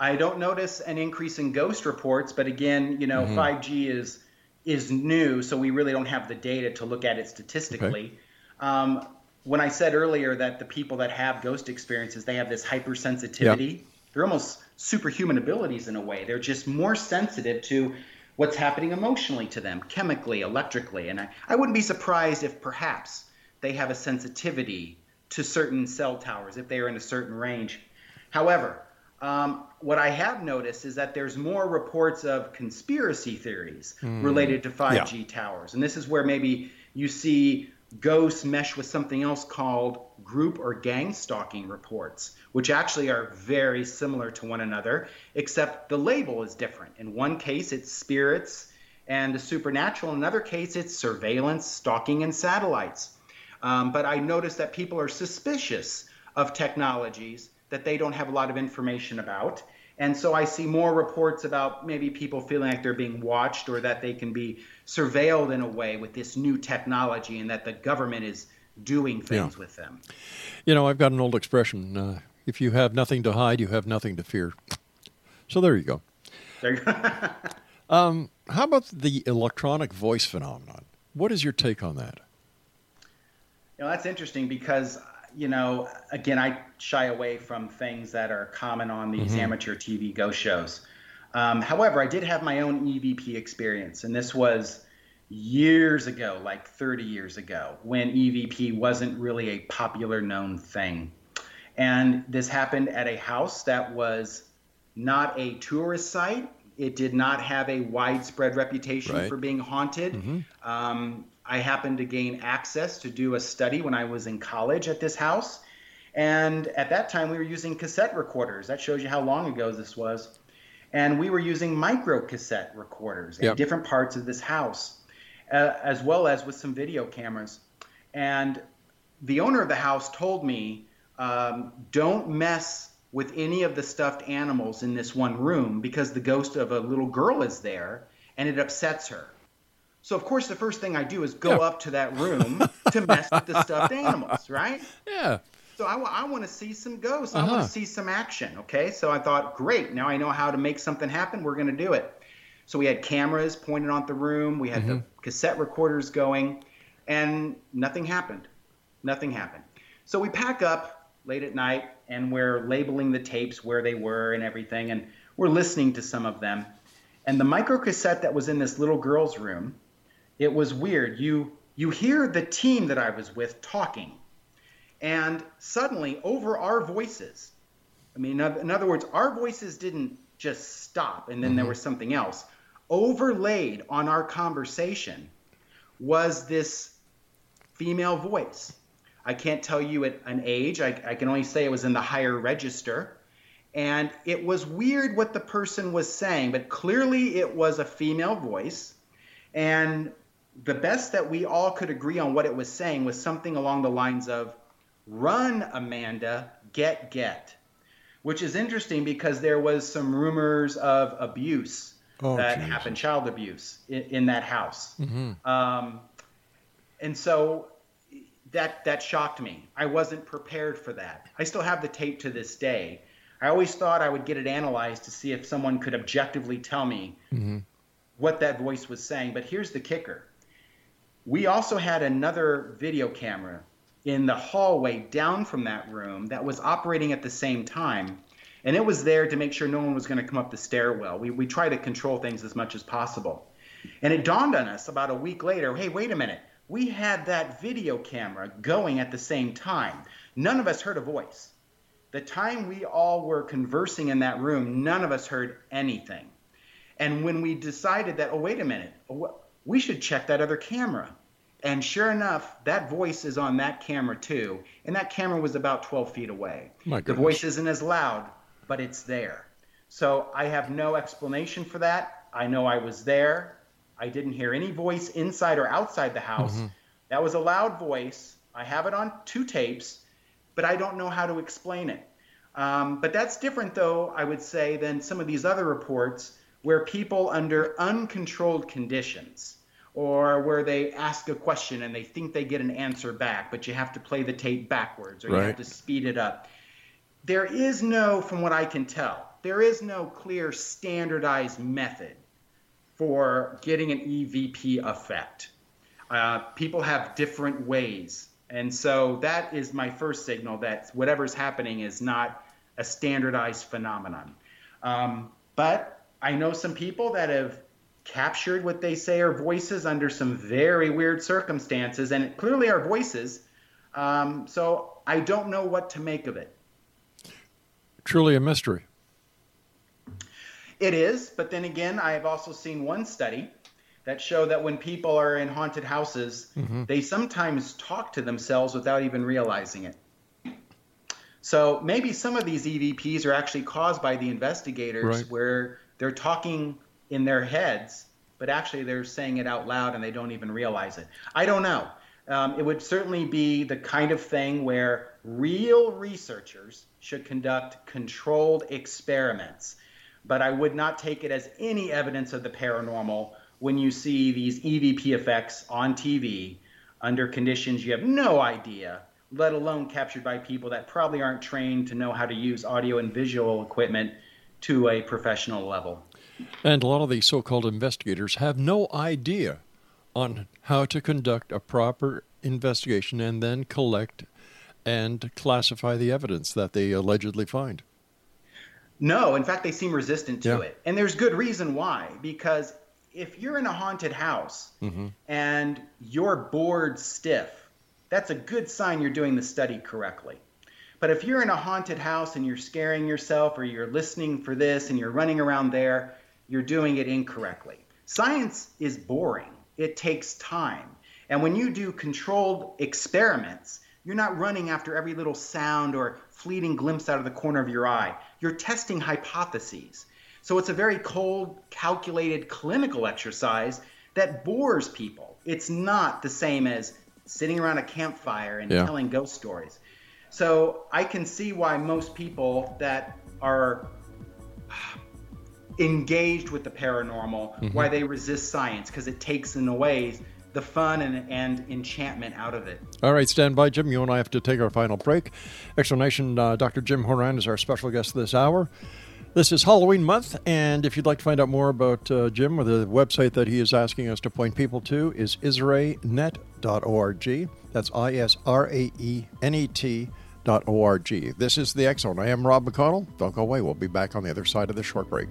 I don't notice an increase in ghost reports, but again, you know, 5G is is new, so we really don't have the data to look at it statistically. Um, when I said earlier that the people that have ghost experiences, they have this hypersensitivity. They're almost superhuman abilities in a way. They're just more sensitive to what's happening emotionally to them, chemically, electrically. And I, I wouldn't be surprised if perhaps they have a sensitivity to certain cell towers if they are in a certain range. However, um, what I have noticed is that there's more reports of conspiracy theories related to 5G towers. And this is where maybe you see ghosts mesh with something else called group or gang stalking reports, which actually are very similar to one another, except the label is different. In one case, it's spirits and the supernatural. In another case, it's surveillance, stalking, and satellites. Um, but I noticed that people are suspicious of technologies that they don't have a lot of information about. And so I see more reports about maybe people feeling like they're being watched or that they can be surveilled in a way with this new technology and that the government is doing things with them. You know, I've got an old expression: uh, "If you have nothing to hide, you have nothing to fear." So there you go. There you go. *laughs* How about the electronic voice phenomenon? What is your take on that? You know, that's interesting because, you know, again, I shy away from things that are common on these amateur TV ghost shows. Um, however, I did have my own EVP experience, and this was years ago, like 30 years ago, when EVP wasn't really a popular known thing. And this happened at a house that was not a tourist site. It did not have a widespread reputation Right. for being haunted. Um, I happened to gain access to do a study when I was in college at this house. And at that time, we were using cassette recorders. That shows you how long ago this was. And we were using micro cassette recorders in different parts of this house, uh, as well as with some video cameras. And the owner of the house told me, um, don't mess with any of the stuffed animals in this one room because the ghost of a little girl is there and it upsets her. So, of course, the first thing I do is go Yeah. up to that room to mess with the stuffed *laughs* animals, right? Yeah. So I, want to see some ghosts. I Uh-huh. want to see some action. Okay. So I thought, great. Now I know how to make something happen. We're going to do it. So we had cameras pointed on the room. We had the cassette recorders going, and nothing happened. Nothing happened. So we pack up late at night, and we're labeling the tapes where they were and everything, and we're listening to some of them. And the micro cassette that was in this little girl's room, it was weird. You you hear the team that I was with talking and suddenly over our voices i mean in other words our voices didn't just stop and then there mm-hmm. was something else. Overlaid on our conversation was this female voice. I can't tell you at an age I, I can only say it was in the higher register and it was weird what the person was saying but clearly it was a female voice and the best that we all could agree on what it was saying was something along the lines of run amanda get get which is interesting because there was some rumors of abuse Oh, that geez. happened child abuse in, in that house. Mm-hmm. Um, and so that that shocked me. I wasn't prepared for that. I still have the tape to this day. I always thought I would get it analyzed to see if someone could objectively tell me what that voice was saying. But here's the kicker. We also had another video camera in the hallway down from that room that was operating at the same time. And it was there to make sure no one was going to come up the stairwell. We, we try to control things as much as possible. And it dawned on us about a week later hey, wait a minute. We had that video camera going at the same time. None of us heard a voice. The time we all were conversing in that room, none of us heard anything. And when we decided that, oh, wait a minute, we should check that other camera. And sure enough, that voice is on that camera too. And that camera was about 12 feet away. The voice isn't as loud, but it's there. So I have no explanation for that. I know I was there. I didn't hear any voice inside or outside the house. That was a loud voice. I have it on two tapes, but I don't know how to explain it. Um, but that's different, though, I would say, than some of these other reports where people under uncontrolled conditions or where they ask a question and they think they get an answer back, but you have to play the tape backwards or you have to speed it up. There is no, from what I can tell, there is no clear standardized method for getting an EVP effect. Uh, people have different ways. And so that is my first signal that whatever's happening is not a standardized phenomenon. Um, but I know some people that have captured what they say are voices under some very weird circumstances, and it clearly are voices. Um, so I don't know what to make of it. Truly a mystery. It is, but then again, I have also seen one study that show that when people are in haunted houses, they sometimes talk to themselves without even realizing it. So maybe some of these EVPs are actually caused by the investigators Right. where they're talking in their heads, but actually they're saying it out loud and they don't even realize it. I don't know. Um, it would certainly be the kind of thing where real researchers should conduct controlled experiments. But I would not take it as any evidence of the paranormal when you see these EVP effects on TV under conditions you have no idea, let alone captured by people that probably aren't trained to know how to use audio and visual equipment to a professional level. And a lot of these so called investigators have no idea on how to conduct a proper investigation and then collect and classify the evidence that they allegedly find. No, in fact, they seem resistant to Yeah. it. And there's good reason why. Because if you're in a haunted house mm-hmm. and you're bored stiff, that's a good sign you're doing the study correctly. But if you're in a haunted house and you're scaring yourself or you're listening for this and you're running around there, you're doing it incorrectly. Science is boring, it takes time. And when you do controlled experiments, you're not running after every little sound or fleeting glimpse out of the corner of your eye. You're testing hypotheses. So it's a very cold, calculated clinical exercise that bores people. It's not the same as sitting around a campfire and Yeah. telling ghost stories. So I can see why most people that are *sighs* engaged with the paranormal, why they resist science, because it takes in a way the fun and, and enchantment out of it. All right, stand by, Jim. You and I have to take our final break. Explanation uh, Dr. Jim Houran is our special guest this hour. This is Halloween month, and if you'd like to find out more about uh, Jim or the website that he is asking us to point people to is israenet.org. That's I S R A E N E T. This is the Zone. I am Rob McConnell. Don't go away. We'll be back on the other side of the short break.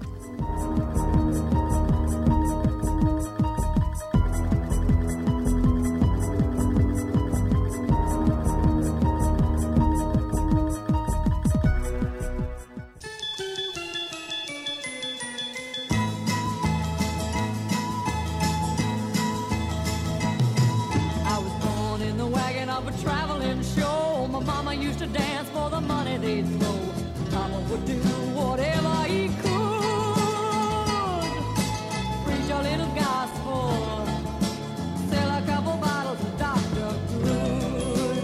They'd throw. Papa would do whatever he could. Preach a little gospel. Sell a couple bottles of Dr. Good.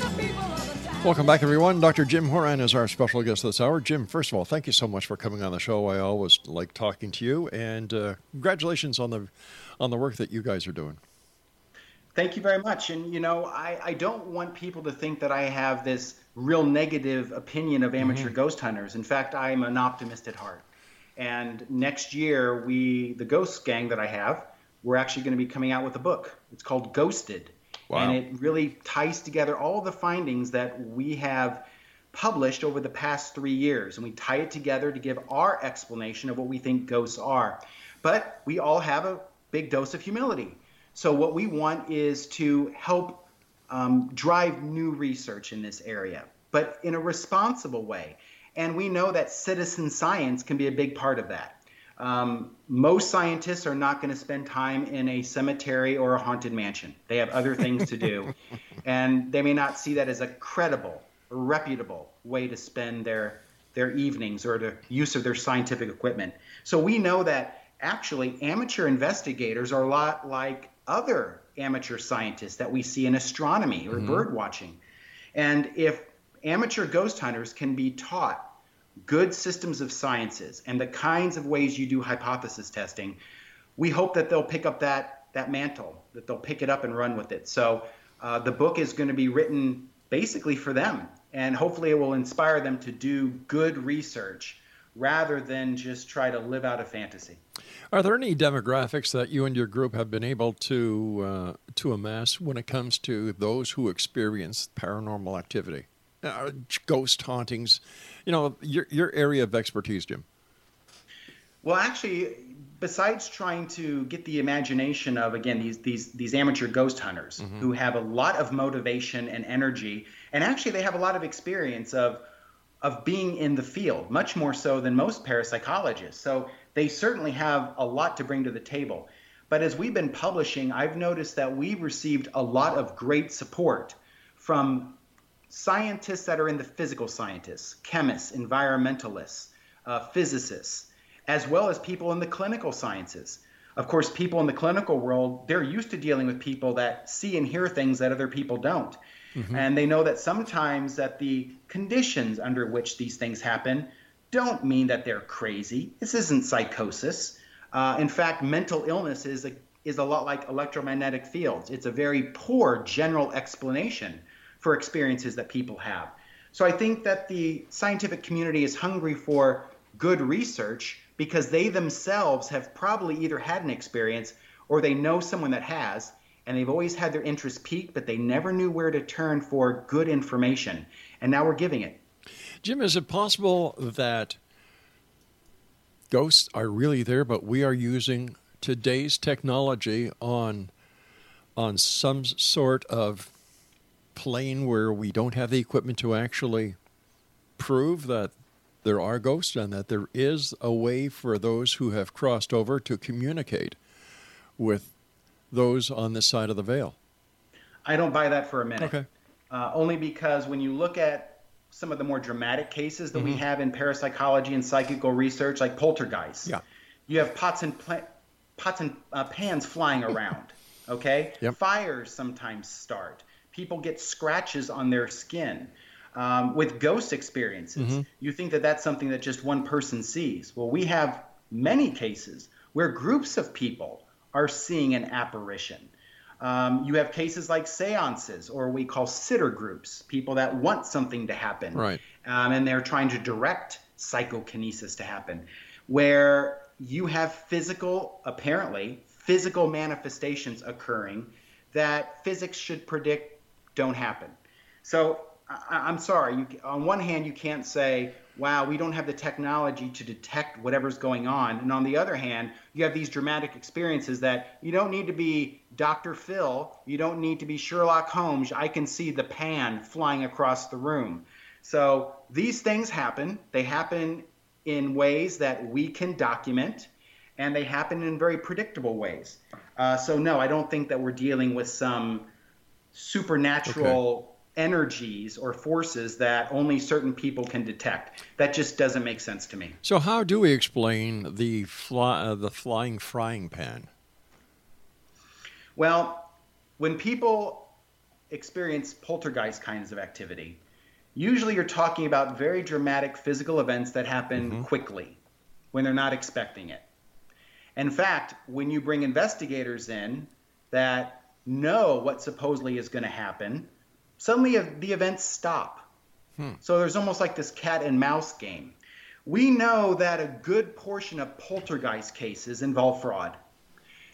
The people. Welcome back, everyone. Dr. Jim Houran is our special guest this hour. Jim, first of all, thank you so much for coming on the show. I always like talking to you, and uh, congratulations on the on the work that you guys are doing. Thank you very much. And you know, I, I don't want people to think that I have this real negative opinion of amateur Mm-hmm. ghost hunters. In fact, I'm an optimist at heart. And next year, we the ghost gang that I have, we're actually going to be coming out with a book. It's called Ghosted. Wow. And it really ties together all the findings that we have published over the past three years. And we tie it together to give our explanation of what we think ghosts are. But we all have a big dose of humility. So, what we want is to help um, drive new research in this area, but in a responsible way. And we know that citizen science can be a big part of that. Um, most scientists are not going to spend time in a cemetery or a haunted mansion. They have other things to do, *laughs* and they may not see that as a credible, reputable way to spend their their evenings or the use of their scientific equipment. So we know that actually amateur investigators are a lot like other amateur scientists that we see in astronomy or bird watching. And if amateur ghost hunters can be taught good systems of sciences and the kinds of ways you do hypothesis testing, we hope that they'll pick up that that mantle, that they'll pick it up and run with it. So uh, the book is going to be written basically for them, and hopefully it will inspire them to do good research rather than just try to live out a fantasy. Are there any demographics that you and your group have been able to uh, to amass when it comes to those who experience paranormal activity, uh, ghost hauntings? You know, your your area of expertise, Jim. Well, actually, besides trying to get the imagination of again these these these amateur ghost hunters who have a lot of motivation and energy, and actually they have a lot of experience of of being in the field, much more so than most parapsychologists. So they certainly have a lot to bring to the table. But as we've been publishing, I've noticed that we've received a lot of great support from scientists that are in the physical scientists, chemists, environmentalists, uh, physicists, as well as people in the clinical sciences. Of course, people in the clinical world, they're used to dealing with people that see and hear things that other people don't. And they know that sometimes that the conditions under which these things happen don't mean that they're crazy. This isn't psychosis. Uh, in fact, mental illness is a, is a lot like electromagnetic fields. It's a very poor general explanation for experiences that people have. So I think that the scientific community is hungry for good research because they themselves have probably either had an experience or they know someone that has, and they've always had their interest piqued, but they never knew where to turn for good information. And now we're giving it. Jim, is it possible that ghosts are really there, but we are using today's technology on on some sort of plane where we don't have the equipment to actually prove that there are ghosts and that there is a way for those who have crossed over to communicate with those on this side of the veil. I don't buy that for a minute. Okay. Uh, only because when you look at some of the more dramatic cases that we Mm-hmm. have in parapsychology and psychical research, like poltergeists, Yeah. you have pots and pla- pots and uh, pans flying around. *laughs* Okay, Yep. fires sometimes start. People get scratches on their skin. Um, with ghost experiences, you think that that's something that just one person sees. Well, we have many cases where groups of people are seeing an apparition. Um, you have cases like seances, or we call sitter groups, people that want something to happen. Right. Um, and they're trying to direct psychokinesis to happen, where you have physical, apparently, physical manifestations occurring that physics should predict don't happen. So I, I'm sorry. You, on one hand, you can't say, wow, we don't have the technology to detect whatever's going on. And on the other hand, you have these dramatic experiences that you don't need to be Dr. Phil, you don't need to be Sherlock Holmes. I can see the pan flying across the room. So these things happen. They happen in ways that we can document, and they happen in very predictable ways. Uh, so, no, I don't think that we're dealing with some supernatural energies or forces that only certain people can detect. That just doesn't make sense to me. So, how do we explain the fly, uh, the flying frying pan? Well, when people experience poltergeist kinds of activity, Usually, you're talking about very dramatic physical events that happen quickly when they're not expecting it. In fact, when you bring investigators in that know what supposedly is going to happen, suddenly the events stop. Hmm. So there's almost like this cat and mouse game. We know that a good portion of poltergeist cases involve fraud.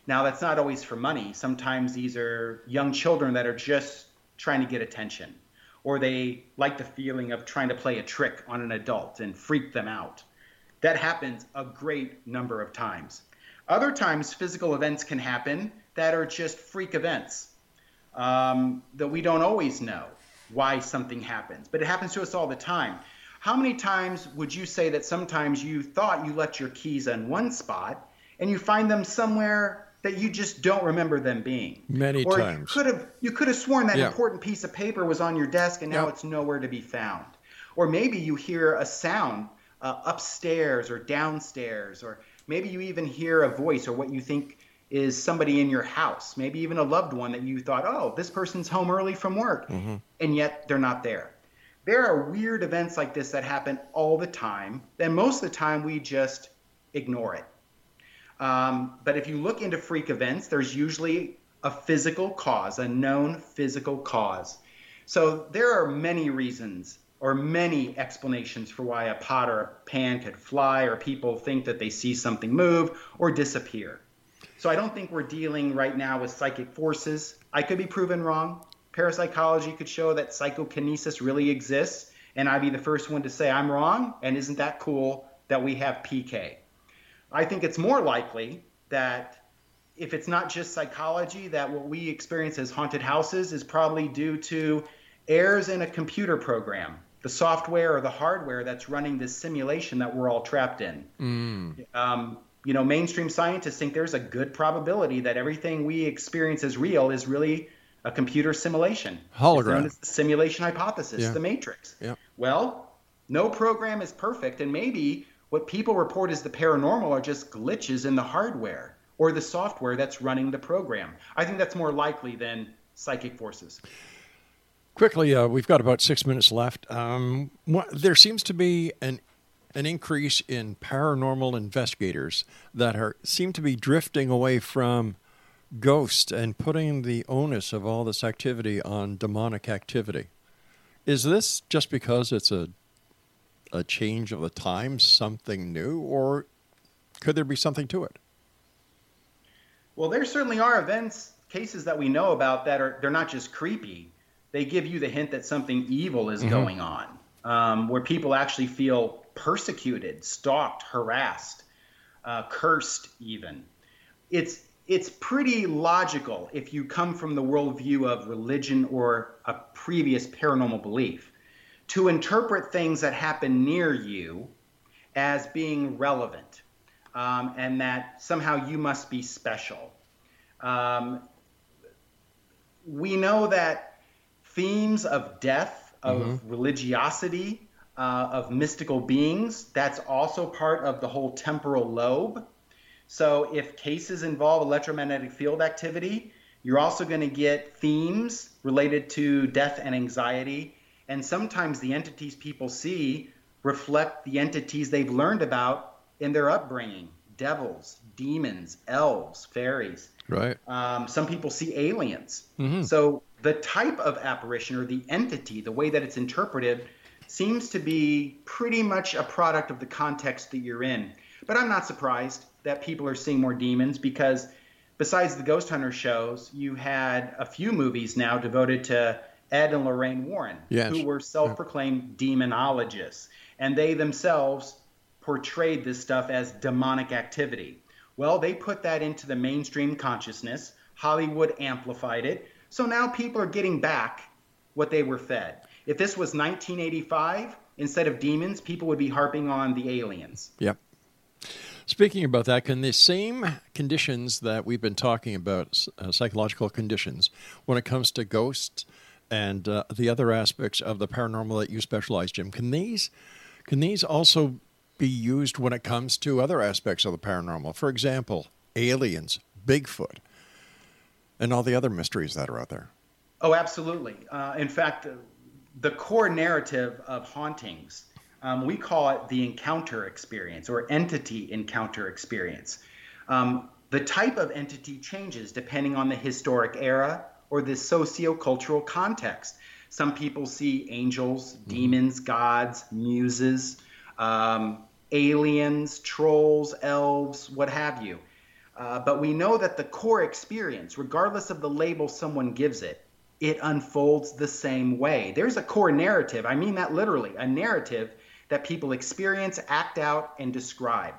Now, that's not always for money. Sometimes these are young children that are just trying to get attention, or they like the feeling of trying to play a trick on an adult and freak them out. That happens a great number of times. Other times, physical events can happen that are just freak events um, that we don't always know why something happens, but it happens to us all the time. How many times would you say that sometimes you thought you left your keys in one spot and you find them somewhere that you just don't remember them being? Many or times. You could have you could have sworn that Yeah. important piece of paper was on your desk and now Yep. it's nowhere to be found. Or maybe you hear a sound uh, upstairs or downstairs, or maybe you even hear a voice or what you think is somebody in your house, maybe even a loved one that you thought, oh, this person's home early from work, and yet they're not there. There are weird events like this that happen all the time, and most of the time we just ignore it. Um, but if you look into freak events, there's usually a physical cause, a known physical cause. So there are many reasons or many explanations for why a pot or a pan could fly, or people think that they see something move or disappear. So I don't think we're dealing right now with psychic forces. I could be proven wrong. Parapsychology could show that psychokinesis really exists, and I'd be the first one to say I'm wrong. And isn't that cool that we have PK? I think it's more likely that if it's not just psychology, that what we experience as haunted houses is probably due to errors in a computer program, the software or the hardware that's running this simulation that we're all trapped in. Um, you know, mainstream scientists think there's a good probability that everything we experience as real is really a computer simulation. It's Hologram. as the simulation hypothesis, Yeah. the matrix. Yep. Well, no program is perfect, and maybe what people report as the paranormal are just glitches in the hardware or the software that's running the program. I think that's more likely than psychic forces. Quickly, uh, we've got about six minutes left. Um, what, there seems to be an an increase in paranormal investigators that are seem to be drifting away from ghosts and putting the onus of all this activity on demonic activity. Is this just because it's a a change of the times, something new, or could there be something to it? Well, there certainly are events, cases that we know about that are they're not just creepy. They give you the hint that something evil is going on, um, where people actually feel persecuted, stalked, harassed, uh, cursed, even. It's it's pretty logical if you come from the worldview of religion or a previous paranormal belief to interpret things that happen near you as being relevant um, and that somehow you must be special. Um, we know that themes of death, of religiosity, uh, of mystical beings, that's also part of the whole temporal lobe. So if cases involve electromagnetic field activity, you're also going to get themes related to death and anxiety. And sometimes the entities people see reflect the entities they've learned about in their upbringing devils, demons, elves, fairies. Right. Um, some people see aliens. So the type of apparition or the entity, the way that it's interpreted, seems to be pretty much a product of the context that you're in. But I'm not surprised that people are seeing more demons because besides the Ghost Hunter shows, you had a few movies now devoted to Ed and Lorraine Warren, Yes. who were self proclaimed demonologists. And they themselves portrayed this stuff as demonic activity. Well, they put that into the mainstream consciousness. Hollywood amplified it. So now people are getting back what they were fed. If this was 1985, instead of demons, people would be harping on the aliens. Yep. Speaking about that, can the same conditions that we've been talking about, uh, psychological conditions, when it comes to ghosts and uh, the other aspects of the paranormal that you specialize, Jim, can these can these also be used when it comes to other aspects of the paranormal? For example, aliens, Bigfoot, and all the other mysteries that are out there. Oh, absolutely. Uh, in fact, uh, the core narrative of hauntings, um, we call it the encounter experience or entity encounter experience. Um, the type of entity changes depending on the historic era or the socio-cultural context. Some people see angels, demons, gods, muses, um, aliens, trolls, elves, what have you. Uh, but we know that the core experience, regardless of the label someone gives it, it unfolds the same way. There's a core narrative, I mean that literally, a narrative that people experience, act out, and describe.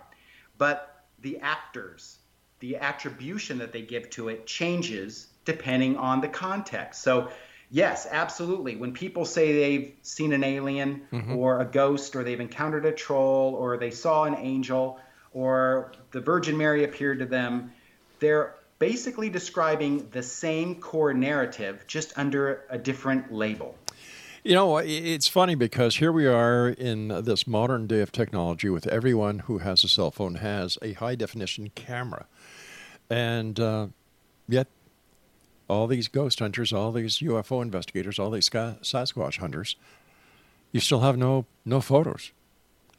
But the actors, the attribution that they give to it changes depending on the context. So, yes, absolutely. When people say they've seen an alien Mhm. or a ghost or they've encountered a troll or they saw an angel or the Virgin Mary appeared to them, they're basically describing the same core narrative just under a different label. You know, it's funny because here we are in this modern day of technology with everyone who has a cell phone has a high definition camera. And uh, yet, all these ghost hunters, all these UFO investigators, all these Sasquatch hunters, you still have no no photos.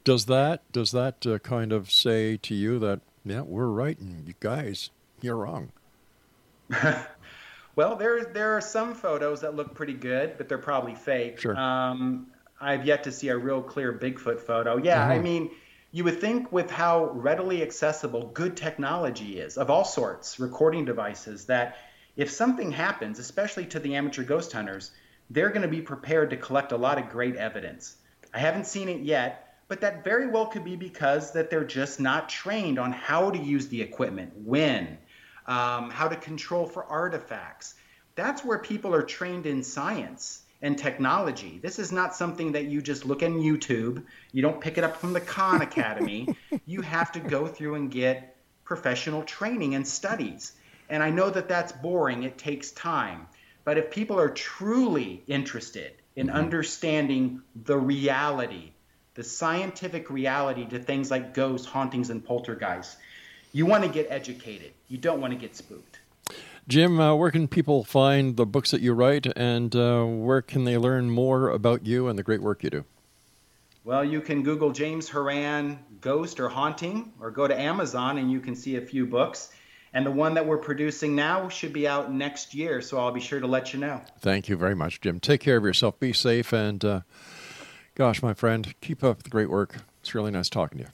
Does that does that uh, kind of say to you that yeah we're right and you guys you're wrong? *laughs* Well, there there are some photos that look pretty good, but they're probably fake. Sure. Um, I've yet to see a real clear Bigfoot photo. Yeah, I Mhm. mean, you would think with how readily accessible good technology is of all sorts, recording devices, that if something happens, especially to the amateur ghost hunters, they're going to be prepared to collect a lot of great evidence. I haven't seen it yet, but that very well could be because that they're just not trained on how to use the equipment, when, um, how to control for artifacts. That's where people are trained in science and technology. This is not something that you just look on YouTube. You don't pick it up from the Khan Academy. *laughs* you have to go through and get professional training and studies. And I know that that's boring, it takes time. But if people are truly interested in understanding the reality, the scientific reality to things like ghosts, hauntings, and poltergeists, you want to get educated. You don't want to get spooked. Jim, uh, where can people find the books that you write, and uh, where can they learn more about you and the great work you do? Well, you can Google James Houran Ghost or Haunting, or go to Amazon and you can see a few books. And the one that we're producing now should be out next year, so I'll be sure to let you know. Thank you very much, Jim. Take care of yourself. Be safe, and uh, gosh, my friend, keep up the great work. It's really nice talking to you.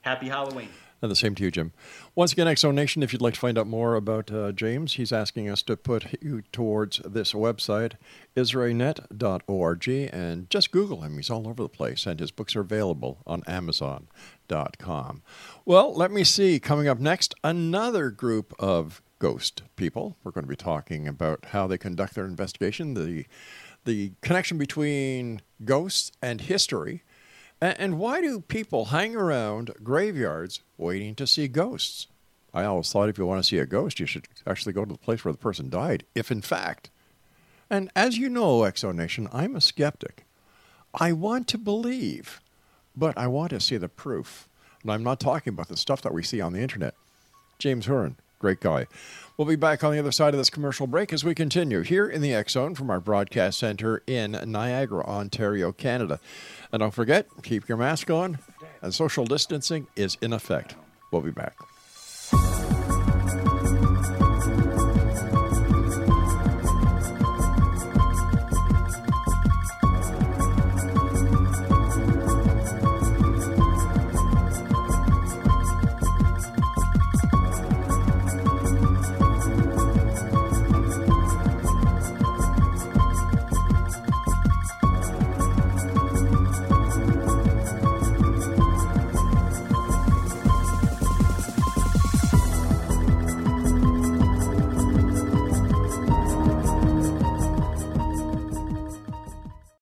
Happy Halloween. And the same to you, Jim. Once again, Exo Nation, if you'd like to find out more about uh, James, he's asking us to put you towards this website, israenet.org, and just Google him. He's all over the place, and his books are available on amazon.com. Well, let me see. Coming up next, another group of ghost people. We're going to be talking about how they conduct their investigation, the, the connection between ghosts and history. And why do people hang around graveyards waiting to see ghosts? I always thought if you want to see a ghost, you should actually go to the place where the person died, if in fact. And as you know, Exo Nation, I'm a skeptic. I want to believe, but I want to see the proof. And I'm not talking about the stuff that we see on the internet. James Houran, great guy. We'll be back on the other side of this commercial break as we continue here in the X Zone from our broadcast center in Niagara, Ontario, Canada. And don't forget, keep your mask on, and social distancing is in effect. We'll be back.